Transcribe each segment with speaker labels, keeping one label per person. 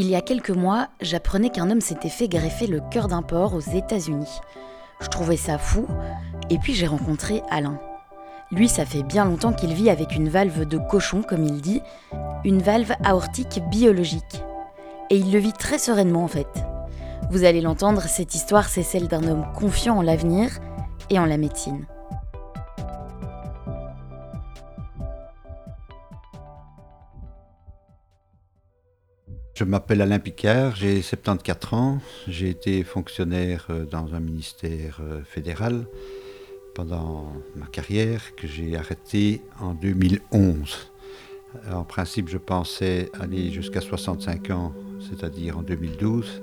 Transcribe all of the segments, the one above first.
Speaker 1: Il y a quelques mois, j'apprenais qu'un homme s'était fait greffer le cœur d'un porc aux États-Unis. Je trouvais ça fou, et puis j'ai rencontré Alain. Lui, ça fait bien longtemps qu'il vit avec une valve de cochon, comme il dit, une valve aortique biologique. Et il le vit très sereinement en fait. Vous allez l'entendre, cette histoire, c'est celle d'un homme confiant en l'avenir et en la médecine.
Speaker 2: Je m'appelle Alain Picard, j'ai 74 ans, j'ai été fonctionnaire euh, dans un ministère euh, fédéral pendant ma carrière que j'ai arrêté en 2011. En principe, je pensais aller jusqu'à 65 ans, c'est-à-dire en 2012,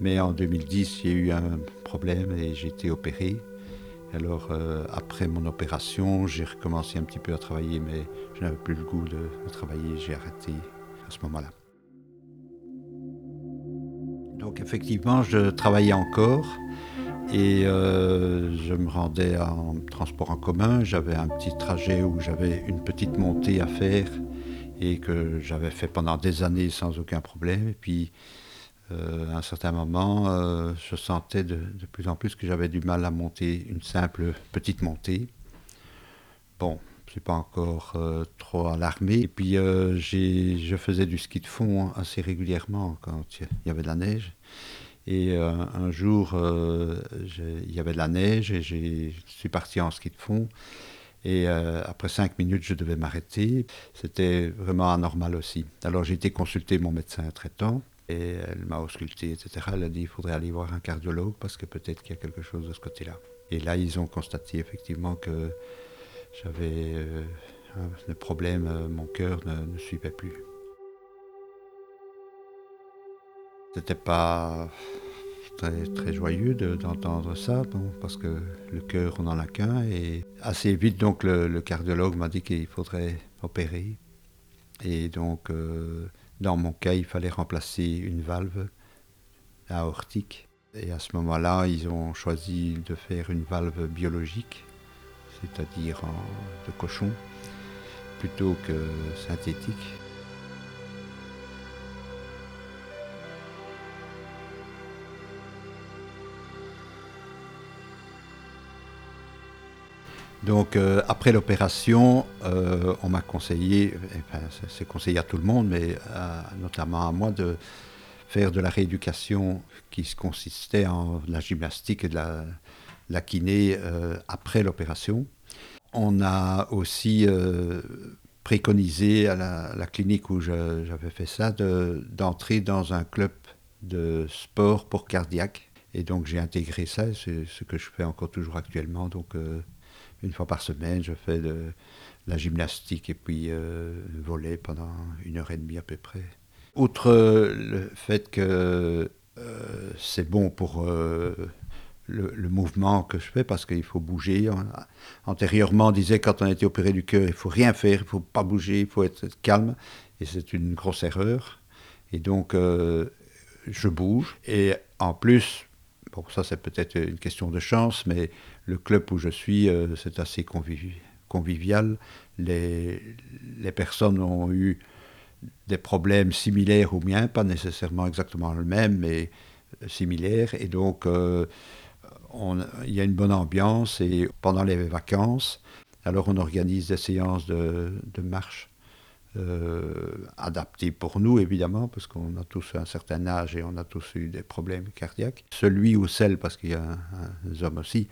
Speaker 2: mais en 2010, il y a eu un problème et j'ai été opéré. Alors, euh, après mon opération, j'ai recommencé un petit peu à travailler, mais je n'avais plus le goût de travailler, j'ai arrêté à ce moment-là. Donc effectivement, je travaillais encore et euh, je me rendais en transport en commun. J'avais un petit trajet où j'avais une petite montée à faire et que j'avais fait pendant des années sans aucun problème. Et puis, euh, à un certain moment, euh, je sentais de, plus en plus que j'avais du mal à monter une simple petite montée. Bon, suis pas encore euh, trop alarmé. Et puis euh, je faisais du ski de fond assez régulièrement quand il y avait de la neige. Et euh, un jour, il y avait de la neige et je suis parti en ski de fond. Et après cinq minutes, je devais m'arrêter. C'était vraiment anormal aussi. Alors j'ai été consulter mon médecin traitant et elle m'a ausculté, etc. Elle a dit qu'il faudrait aller voir un cardiologue parce que peut-être qu'il y a quelque chose de ce côté-là. Et là, ils ont constaté effectivement que j'avais euh, le problème, euh, mon cœur ne, suivait plus. C'était pas très, joyeux d'entendre ça, parce que le cœur, on n'en a qu'un. Et assez vite, donc, le, cardiologue m'a dit qu'il faudrait opérer. Et donc, euh, dans mon cas, il fallait remplacer une valve aortique. Et à ce moment-là, ils ont choisi de faire une valve biologique c'est-à-dire de cochon, plutôt que synthétique. Donc euh, après l'opération, euh, on m'a conseillé, enfin, c'est conseillé à tout le monde, mais notamment à moi, de faire de la rééducation qui consistait en la gymnastique et de la, la kiné euh, après l'opération. On a aussi euh, préconisé à la, clinique où j'avais fait ça d'entrer dans un club de sport pour cardiaque. Et donc j'ai intégré ça, c'est ce que je fais encore toujours actuellement. Donc euh, une fois par semaine, je fais de la gymnastique et puis voler pendant une heure et demie à peu près. Outre le fait que c'est bon pour le, mouvement que je fais parce qu'il faut bouger. Antérieurement, on disait quand on était opéré du cœur, il faut rien faire, il faut pas bouger, il faut être calme. Et c'est une grosse erreur. Et donc, euh, je bouge. Et en plus, bon, ça c'est peut-être une question de chance, mais le club où je suis, euh, c'est assez convivial. Les, les personnes ont eu des problèmes similaires aux miens, pas nécessairement exactement le même, mais similaires. Et donc, euh, il y a une bonne ambiance et pendant les vacances, alors on organise des séances de, marche euh, adaptées pour nous évidemment, parce qu'on a tous un certain âge et on a tous eu des problèmes cardiaques. Celui ou celle, parce qu'il y a des hommes aussi,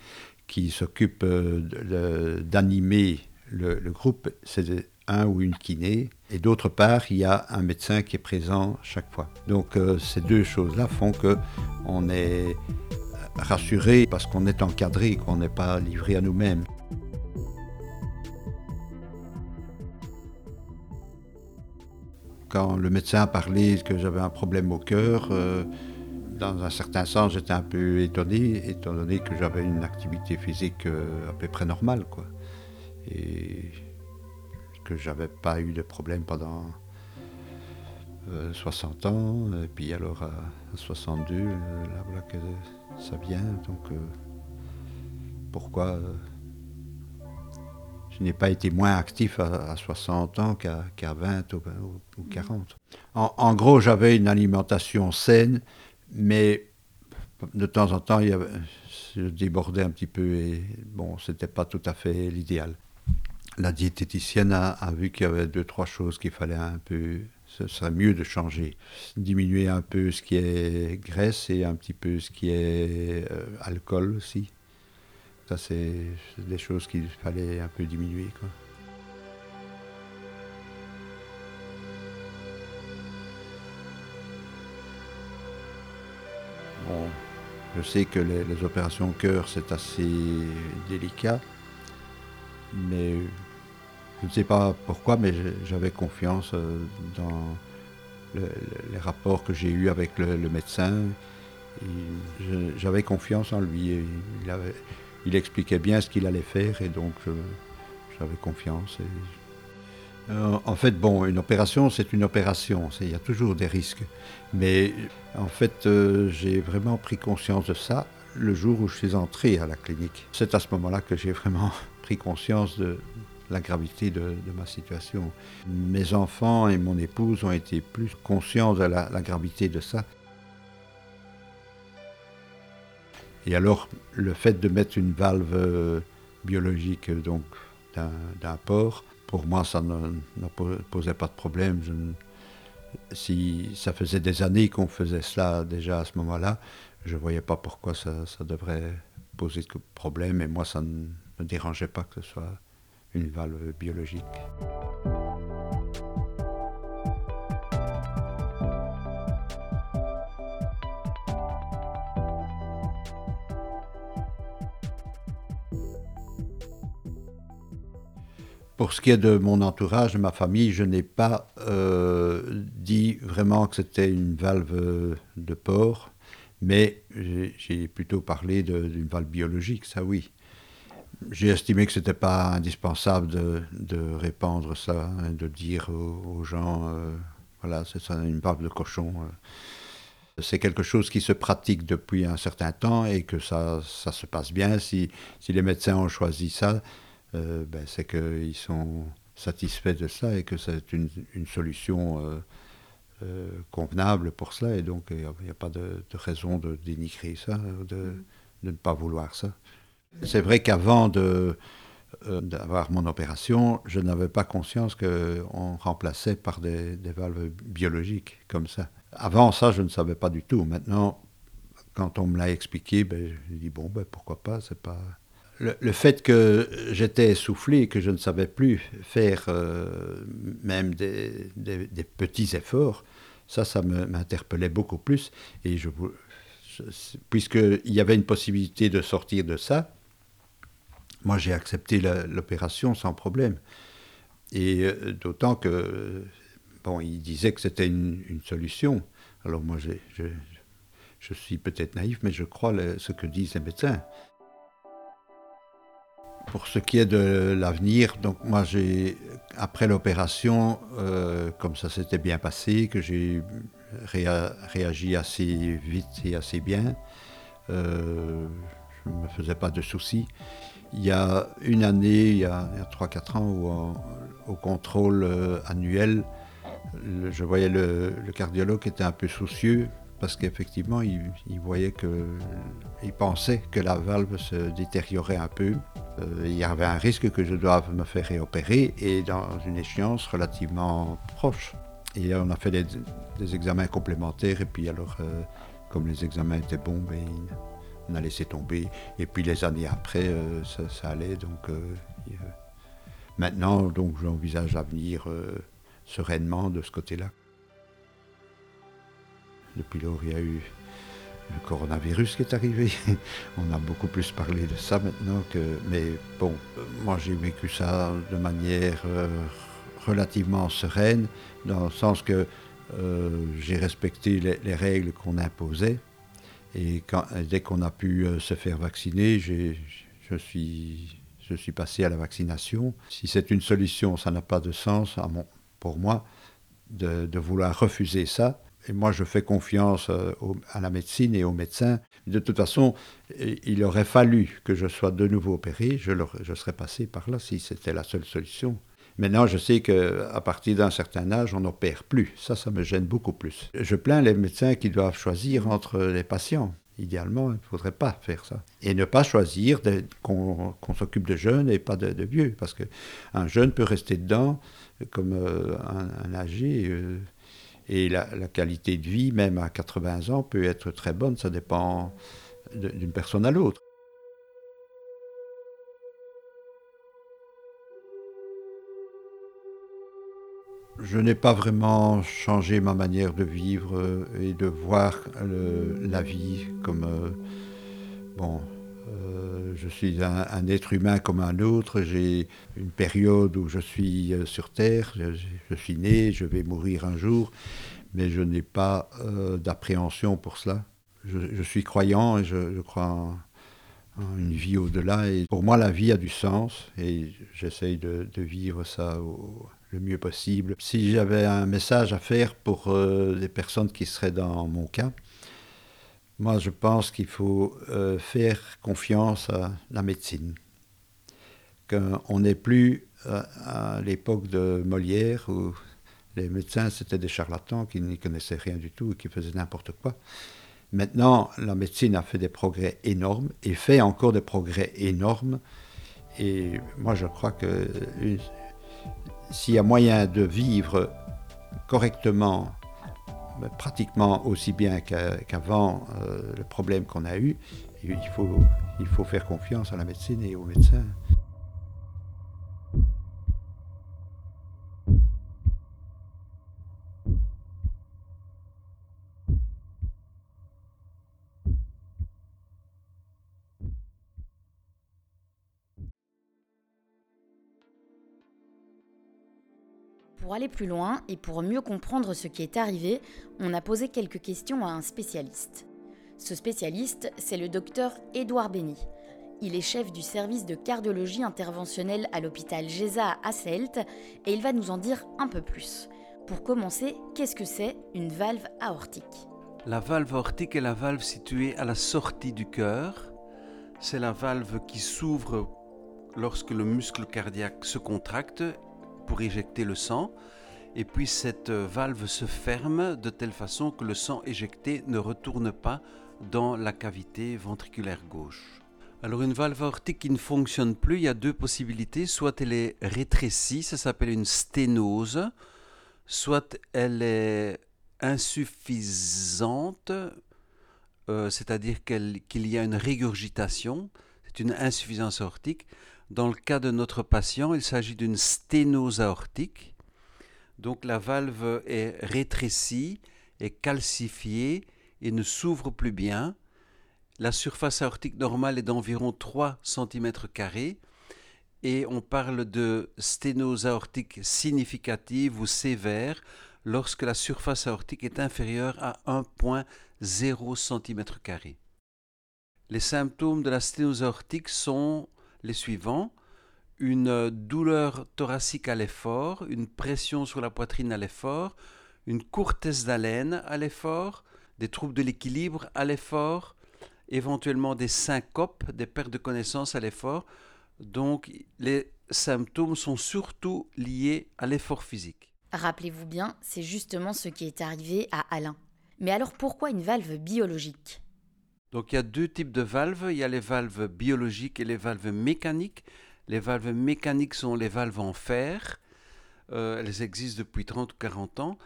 Speaker 2: qui s'occupe euh, d'animer le, groupe, c'est un ou une kiné. Et d'autre part, il y a un médecin qui est présent chaque fois. Donc euh, ces deux choses-là font que on est rassuré parce qu'on est encadré, qu'on n'est pas livré à nous-mêmes. Quand le médecin a parlé que j'avais un problème au cœur, euh, dans un certain sens, j'étais un peu étonné, étant donné que j'avais une activité physique euh, à peu près normale. Quoi. Et que j'avais pas eu de problème pendant 60 euh, ans, et puis alors à, 62, là voilà que ça vient, donc euh, pourquoi euh, je n'ai pas été moins actif à, 60 ans qu'à 20 ou, 40. En, gros, j'avais une alimentation saine, mais de temps en temps, je débordais un petit peu et bon, c'était pas tout à fait l'idéal. La diététicienne a, vu qu'il y avait deux, trois choses qu'il fallait un peu ce serait mieux de changer. Diminuer un peu ce qui est graisse et un petit peu ce qui est euh, alcool aussi. Ça, c'est des choses qu'il fallait un peu diminuer. Bon, je sais que les, les opérations cœur, c'est assez délicat, mais je ne sais pas pourquoi, mais j'avais confiance euh, dans les rapports que j'ai eus avec le, médecin. J'avais confiance en lui. il, expliquait bien ce qu'il allait faire et donc j'avais confiance. Euh, en fait, bon, une opération, c'est une opération. Il y a toujours des risques. Mais en fait, euh, j'ai vraiment pris conscience de ça le jour où je suis entré à la clinique. C'est à ce moment-là que j'ai vraiment pris conscience de, la gravité de, ma situation. Mes enfants et mon épouse ont été plus conscients de la, gravité de ça. Et alors, le fait de mettre une valve euh, biologique donc d'un porc, pour moi, ça ne, posait pas de problème. si ça faisait des années qu'on faisait cela déjà à ce moment-là, je ne voyais pas pourquoi ça, ça, devrait poser de problème. Et moi, ça ne me dérangeait pas que ce soit une valve biologique. Pour ce qui est de mon entourage, de ma famille, je n'ai pas euh, dit vraiment que c'était une valve de porc, mais j'ai plutôt parlé d'une valve biologique, ça oui j'ai estimé que ce n'était pas indispensable de, répandre ça, hein, de dire aux, gens, euh, voilà, c'est une barbe de cochon. Euh. C'est quelque chose qui se pratique depuis un certain temps et que ça, ça se passe bien. Si, si les médecins ont choisi ça, euh, ben c'est qu'ils sont satisfaits de ça et que c'est une, une, solution convenable pour cela. Et donc, il n'y a, pas de, raison de dénigrer ça, de, de ne pas vouloir ça. C'est vrai qu'avant euh, d'avoir mon opération, je n'avais pas conscience qu'on remplaçait par des, valves biologiques comme ça. Avant ça, je ne savais pas du tout. Maintenant, quand on me l'a expliqué, ben, je dis bon, ben, pourquoi pas, c'est pas... Le, fait que j'étais essoufflé, que je ne savais plus faire euh, même des, petits efforts, ça, ça m'interpellait beaucoup plus. Et je, puisqu'il y avait une possibilité de sortir de ça, moi, j'ai accepté l'opération sans problème. Et euh, d'autant que, bon, il disait que c'était une, solution. Alors moi, je, je, suis peut-être naïf, mais je crois ce que disent les médecins. Pour ce qui est de l'avenir, donc moi, j'ai, après l'opération, euh, comme ça s'était bien passé, que j'ai réagi assez vite et assez bien, euh, je ne me faisais pas de soucis. Il y a une année, il y a, 3-4 ans, où au contrôle euh, annuel, je voyais le, cardiologue était un peu soucieux parce qu'effectivement, il, voyait que, il pensait que la valve se détériorait un peu. Euh, il y avait un risque que je doive me faire réopérer et dans une échéance relativement proche. Et on a fait des, examens complémentaires et puis alors, euh, comme les examens étaient bons, ben, on a laissé tomber. Et puis les années après, euh, ça, allait. Donc euh, maintenant, donc j'envisage l'avenir euh, sereinement de ce côté-là. Depuis lors, il y a eu le coronavirus qui est arrivé. On a beaucoup plus parlé de ça maintenant que. Mais bon, moi j'ai vécu ça de manière relativement sereine, dans le sens que j'ai respecté les règles qu'on imposait. Et dès qu'on a pu euh, se faire vacciner, je suis, passé à la vaccination. Si c'est une solution, ça n'a pas de sens pour moi de, vouloir refuser ça. et moi je fais confiance euh, à la médecine et aux médecins. De toute façon, il aurait fallu que je sois de nouveau opéré, je serais passé par là si c'était la seule solution. Maintenant, je sais qu'à partir d'un certain âge, on n'opère plus. Ça, ça me gêne beaucoup plus. Je plains les médecins qui doivent choisir entre les patients. Idéalement, il ne faudrait pas faire ça. Et ne pas choisir qu'on s'occupe de jeunes et pas de, vieux. Parce qu'un jeune peut rester dedans comme euh, un, âgé. Euh, et la, qualité de vie, même à 80 ans, peut être très bonne. Ça dépend d'une personne à l'autre. Je n'ai pas vraiment changé ma manière de vivre euh, et de voir la vie comme euh, bon. Euh, je suis un, être humain comme un autre. J'ai une période où je suis sur Terre. Je, suis né, je vais mourir un jour, mais je n'ai pas d'appréhension pour cela. Je, suis croyant et je, crois en, une vie au-delà. Et pour moi, la vie a du sens et j'essaye de, vivre ça au, le mieux possible. Si j'avais un message à faire pour euh, les personnes qui seraient dans mon cas, moi je pense qu'il faut euh, faire confiance à la médecine. Qu'on n'est plus euh, à l'époque de Molière où les médecins c'était des charlatans qui n'y connaissaient rien du tout et qui faisaient n'importe quoi. Maintenant, la médecine a fait des progrès énormes et fait encore des progrès énormes. Et moi, je crois que s'il y a moyen de vivre correctement, pratiquement aussi bien qu'avant euh, le problème qu'on a eu, il faut, il faut faire confiance à la médecine et aux médecins.
Speaker 1: Pour aller plus loin et pour mieux comprendre ce qui est arrivé, on a posé quelques questions à un spécialiste. Ce spécialiste, c'est le docteur Édouard Bény. Il est chef du service de cardiologie interventionnelle à l'hôpital GESA à Asselt et il va nous en dire un peu plus. Pour commencer, qu'est-ce que c'est une valve aortique?
Speaker 3: La valve aortique est la valve située à la sortie du cœur. C'est la valve qui s'ouvre lorsque le muscle cardiaque se contracte pour éjecter le sang. Et puis cette valve se ferme de telle façon que le sang éjecté ne retourne pas dans la cavité ventriculaire gauche. Alors une valve aortique qui ne fonctionne plus, il y a deux possibilités. Soit elle est rétrécie, ça s'appelle une sténose, soit elle est insuffisante, euh, c'est-à-dire qu'il y a une régurgitation, c'est une insuffisance aortique. Dans le cas de notre patient, il s'agit d'une sténose aortique. Donc la valve est rétrécie, est calcifiée et ne s'ouvre plus bien. La surface aortique normale est d'environ 3 cm et on parle de sténose aortique significative ou sévère lorsque la surface aortique est inférieure à 1,0 cm. Les symptômes de la sténose aortique sont les suivants une douleur thoracique à l'effort, une pression sur la poitrine à l'effort, une courtesse d'haleine à l'effort, des troubles de l'équilibre à l'effort, éventuellement des syncopes, des pertes de connaissance à l'effort. Donc les symptômes sont surtout liés à l'effort physique.
Speaker 1: Rappelez-vous bien, c'est justement ce qui est arrivé à Alain. Mais alors pourquoi une valve biologique?
Speaker 3: Donc il y a deux types de valves. Il y a les valves biologiques et les valves mécaniques. Les valves mécaniques sont les valves en fer. Euh, elles existent depuis 30 ou 40 ans.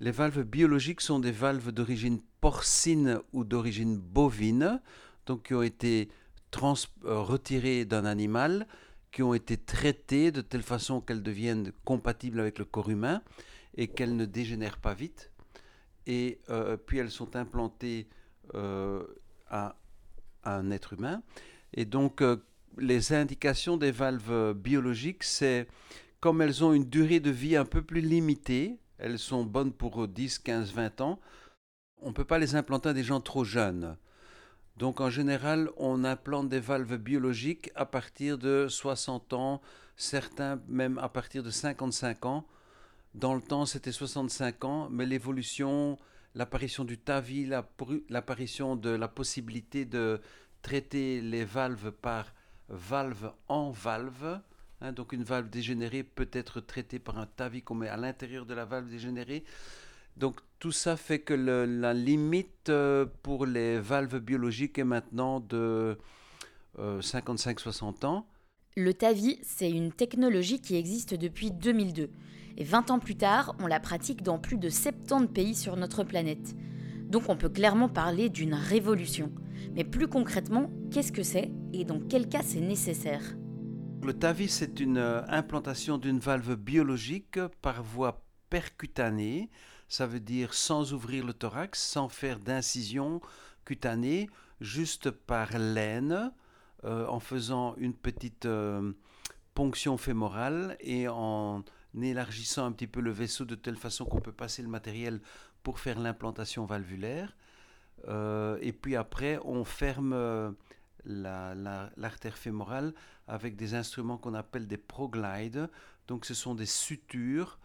Speaker 3: Les valves biologiques sont des valves d'origine porcine ou d'origine bovine, donc qui ont été euh, retirées d'un animal, qui ont été traitées de telle façon qu'elles deviennent compatibles avec le corps humain et qu'elles ne dégénèrent pas vite. Et euh, puis elles sont implantées un être humain. Et donc, euh, les indications des valves biologiques, c'est comme elles ont une durée de vie un peu plus limitée, elles sont bonnes pour 10, 15, 20 ans, on ne peut pas les implanter à des gens trop jeunes. Donc en général, on implante des valves biologiques à partir de 60 ans, certains même à partir de 55 ans. Dans le temps, c'était 65 ans, mais l'évolution l'apparition du TAVI, l'apparition de la possibilité de traiter les valves par valve en valve. Hein, donc une valve dégénérée peut être traitée par un TAVI qu'on met à l'intérieur de la valve dégénérée. Donc tout ça fait que la limite euh, pour les valves biologiques est maintenant de 55-60 euh, ans.
Speaker 1: Le TAVI, c'est une technologie qui existe depuis 2002. Et 20 ans plus tard, on la pratique dans plus de 70 pays sur notre planète. Donc on peut clairement parler d'une révolution. Mais plus concrètement, qu'est-ce que c'est et dans quel cas c'est nécessaire?
Speaker 3: Le TAVI, c'est une euh, implantation d'une valve biologique par voie percutanée. Ça veut dire sans ouvrir le thorax, sans faire d'incision cutanée, juste par laine euh, en faisant une petite euh, ponction fémorale et en élargissant un petit peu le vaisseau de telle façon qu'on peut passer le matériel pour faire l'implantation valvulaire. Euh, et puis après, on ferme l'artère fémorale avec des instruments qu'on appelle des proglides. Donc ce sont des sutures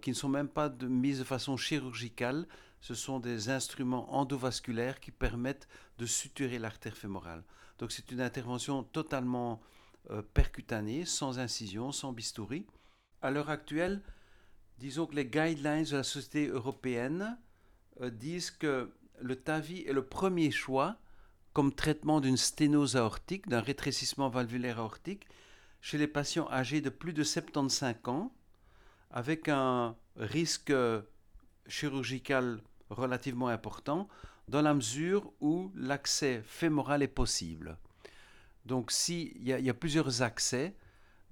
Speaker 3: qui ne sont même pas de, mises de façon chirurgicale, ce sont des instruments endovasculaires qui permettent de suturer l'artère fémorale. Donc c'est une intervention totalement euh, percutanée, sans incision, sans bistouri. À l'heure actuelle, disons que les guidelines de la Société européenne euh, disent que le TAVI est le premier choix comme traitement d'une sténose aortique, d'un rétrécissement valvulaire aortique, chez les patients âgés de plus de 75 ans, avec un risque euh, chirurgical relativement important dans la mesure où l'accès fémoral est possible. Donc s'il y, y, a plusieurs accès,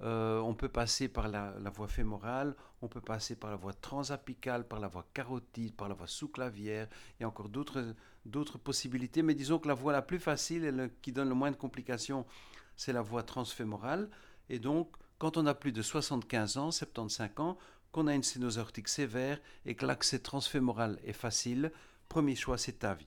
Speaker 3: euh, on peut passer par la, voie fémorale, on peut passer par la voie transapicale, par la voie carotide, par la voie sous-clavière. Il y a encore d'autres possibilités, mais disons que la voie la plus facile et qui donne le moins de complications, c'est la voie transfémorale. Et donc, quand on a plus de 75 ans, 75 ans, qu'on a une sténose sévère et que l'accès transfémoral est facile, premier choix c'est TAVI.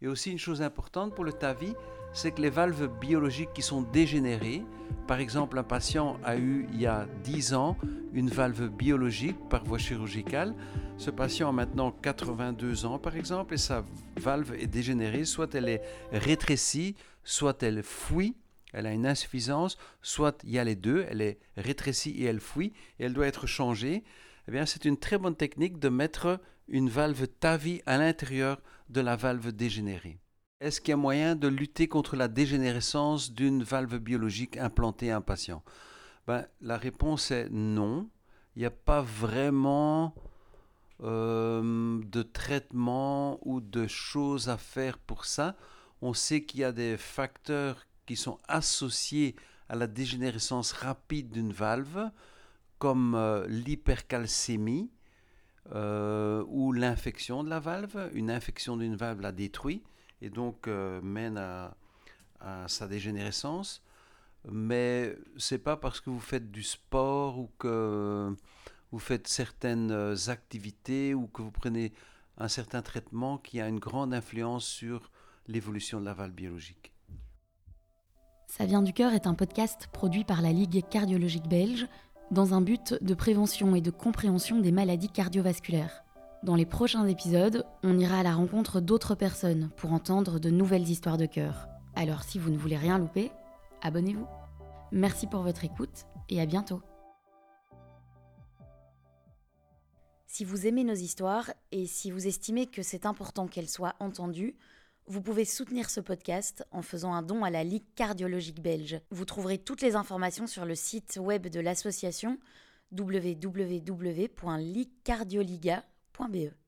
Speaker 3: Et aussi une chose importante pour le TAVI, c'est que les valves biologiques qui sont dégénérées, par exemple un patient a eu il y a 10 ans une valve biologique par voie chirurgicale, ce patient a maintenant 82 ans par exemple et sa valve est dégénérée, soit elle est rétrécie, soit elle fuit elle a une insuffisance, soit il y a les deux, elle est rétrécie et elle fuit, et elle doit être changée, eh bien c'est une très bonne technique de mettre une valve TAVI à l'intérieur de la valve dégénérée. Est-ce qu'il y a moyen de lutter contre la dégénérescence d'une valve biologique implantée à un patient? Ben, La réponse est non. Il n'y a pas vraiment euh, de traitement ou de choses à faire pour ça. On sait qu'il y a des facteurs qui sont associés à la dégénérescence rapide d'une valve, comme euh, l'hypercalcémie euh, ou l'infection de la valve. Une infection d'une valve la détruit et donc euh, mène à, sa dégénérescence. Mais c'est pas parce que vous faites du sport ou que vous faites certaines activités ou que vous prenez un certain traitement qui a une grande influence sur l'évolution de la valve biologique.
Speaker 1: Ça vient du cœur est un podcast produit par la Ligue cardiologique belge dans un but de prévention et de compréhension des maladies cardiovasculaires. Dans les prochains épisodes, on ira à la rencontre d'autres personnes pour entendre de nouvelles histoires de cœur. Alors si vous ne voulez rien louper, abonnez-vous. Merci pour votre écoute et à bientôt. Si vous aimez nos histoires et si vous estimez que c'est important qu'elles soient entendues, vous pouvez soutenir ce podcast en faisant un don à la Ligue cardiologique belge. Vous trouverez toutes les informations sur le site web de l'association www.liguecardioliga.be.